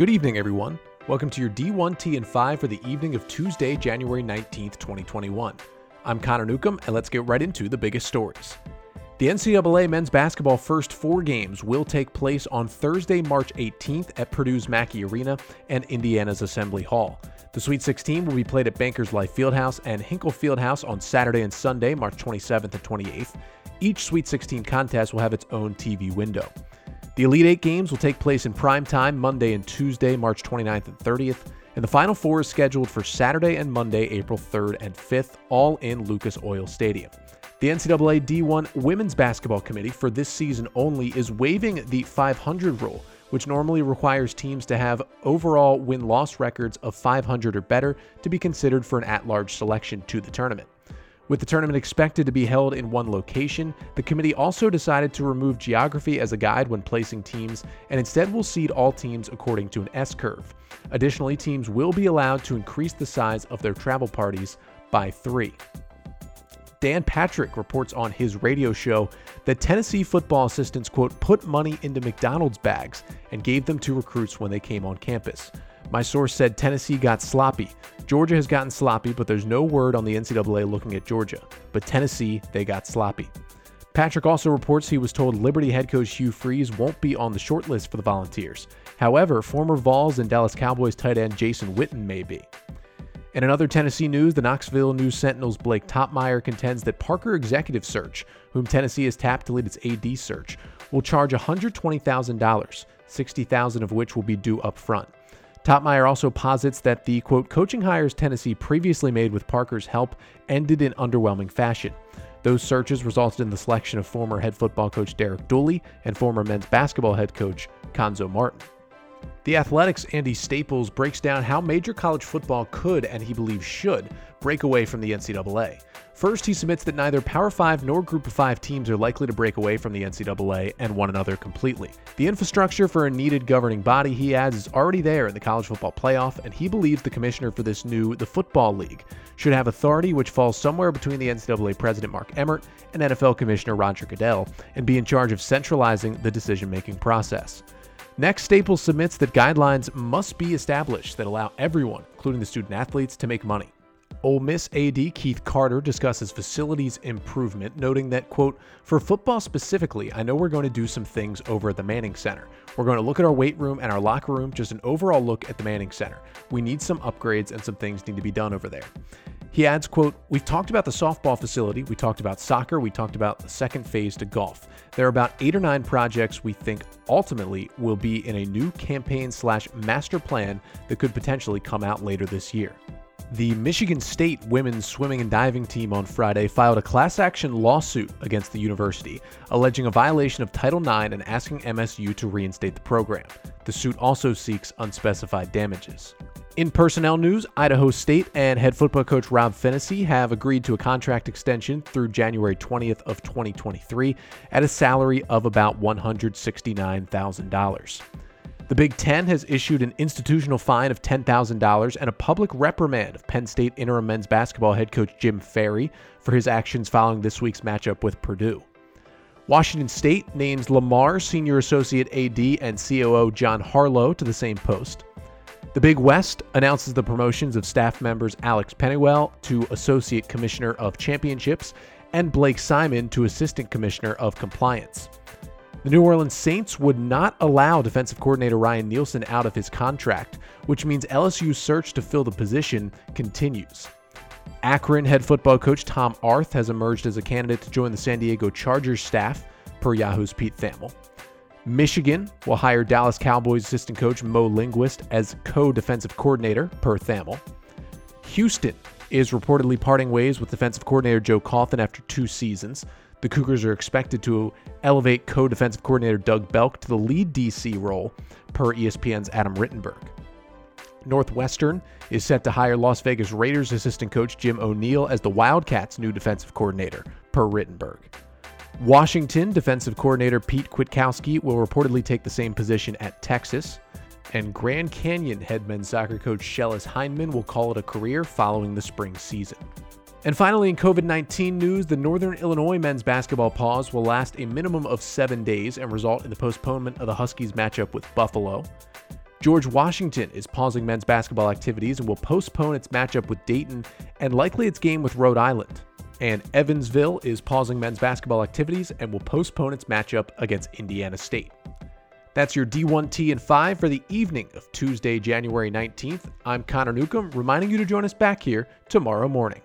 Good evening, everyone. Welcome to your D1T and 5 for the evening of Tuesday, January 19th, 2021. I'm Connor Newcomb, and let's get right into the biggest stories. The NCAA men's basketball first four games will take place on Thursday, March 18th at Purdue's Mackey Arena and Indiana's Assembly Hall. The Sweet 16 will be played at Bankers Life Fieldhouse and Hinkle Fieldhouse on Saturday and Sunday, March 27th and 28th. Each Sweet 16 contest will have its own TV window. The Elite Eight games will take place in prime time Monday and Tuesday, March 29th and 30th, and the Final Four is scheduled for Saturday and Monday, April 3rd and 5th, all in Lucas Oil Stadium. The NCAA D1 Women's Basketball Committee for this season only is waiving the 500 rule, which normally requires teams to have overall win loss records of 500 or better to be considered for an at large selection to the tournament. With the tournament expected to be held in one location, the committee also decided to remove geography as a guide when placing teams and instead will seed all teams according to an S curve. Additionally, teams will be allowed to increase the size of their travel parties by three. Dan Patrick reports on his radio show that Tennessee football assistants, quote, put money into McDonald's bags and gave them to recruits when they came on campus. My source said Tennessee got sloppy. Georgia has gotten sloppy, but there's no word on the NCAA looking at Georgia. But Tennessee, they got sloppy. Patrick also reports he was told Liberty head coach Hugh Freeze won't be on the short list for the Volunteers. However, former Vols and Dallas Cowboys tight end Jason Witten may be. In another Tennessee news, the Knoxville News Sentinel's Blake Toppmeyer contends that Parker Executive Search, whom Tennessee has tapped to lead its AD search, will charge $120,000, 60,000 of which will be due up front. Toppmeyer also posits that the quote coaching hires Tennessee previously made with Parker's help ended in underwhelming fashion. Those searches resulted in the selection of former head football coach Derek Dooley and former men's basketball head coach Cuonzo Martin. The Athletic's Andy Staples breaks down how major college football could, and he believes should, break away from the NCAA. First, he submits that neither Power 5 nor Group of 5 teams are likely to break away from the NCAA and one another completely. The infrastructure for a needed governing body, he adds, is already there in the college football playoff, and he believes the commissioner for this new, the Football League, should have authority which falls somewhere between the NCAA president Mark Emmert and NFL Commissioner Roger Goodell, and be in charge of centralizing the decision making process. Next, Staples submits that guidelines must be established that allow everyone, including the student athletes, to make money. Ole Miss AD Keith Carter discusses facilities improvement, noting that, quote, for football specifically, I know we're going to do some things over at the Manning Center. We're going to look at our weight room and our locker room, just an overall look at the Manning Center. We need some upgrades and some things need to be done over there. He adds, quote, We've talked about the softball facility, we talked about soccer, we talked about the second phase to golf. There are about eight or nine projects we think ultimately will be in a new campaign slash master plan that could potentially come out later this year. The Michigan State women's swimming and diving team on Friday filed a class action lawsuit against the university, alleging a violation of Title IX and asking MSU to reinstate the program. The suit also seeks unspecified damages. In personnel news, Idaho State and head football coach Rob Phenicie have agreed to a contract extension through January 20th of 2023 at a salary of about $169,000. The Big Ten has issued an institutional fine of $10,000 and a public reprimand of Penn State interim men's basketball head coach Jim Ferry for his actions following this week's matchup with Purdue. Washington State names Lamar Senior Associate AD and COO John Harlow to the same post. The Big West announces the promotions of staff members Alex Pennywell to Associate Commissioner of Championships and Blake Simon to Assistant Commissioner of Compliance. The New Orleans Saints would not allow defensive coordinator Ryan Nielsen out of his contract, which means LSU's search to fill the position continues. Akron head football coach Tom Arth has emerged as a candidate to join the San Diego Chargers staff, per Yahoo's Pete Thamel. Michigan will hire Dallas Cowboys assistant coach Mo Linguist as co defensive coordinator, per Thamel. Houston is reportedly parting ways with defensive coordinator Joe Cauthen after two seasons. The Cougars are expected to elevate co defensive coordinator Doug Belk to the lead DC role, per ESPN's Adam Rittenberg. Northwestern is set to hire Las Vegas Raiders assistant coach Jim O'Neill as the Wildcats' new defensive coordinator, per Rittenberg. Washington defensive coordinator Pete Kwiatkowski will reportedly take the same position at Texas. And Grand Canyon head men's soccer coach Schellas Hyndman will call it a career following the spring season. And finally, in COVID 19 news, the Northern Illinois men's basketball pause will last a minimum of seven days and result in the postponement of the Huskies matchup with Buffalo. George Washington is pausing men's basketball activities and will postpone its matchup with Dayton and likely its game with Rhode Island. And Evansville is pausing men's basketball activities and will postpone its matchup against Indiana State. That's your D1T and 5 for the evening of Tuesday, January 19th. I'm Connor Newcomb, reminding you to join us back here tomorrow morning.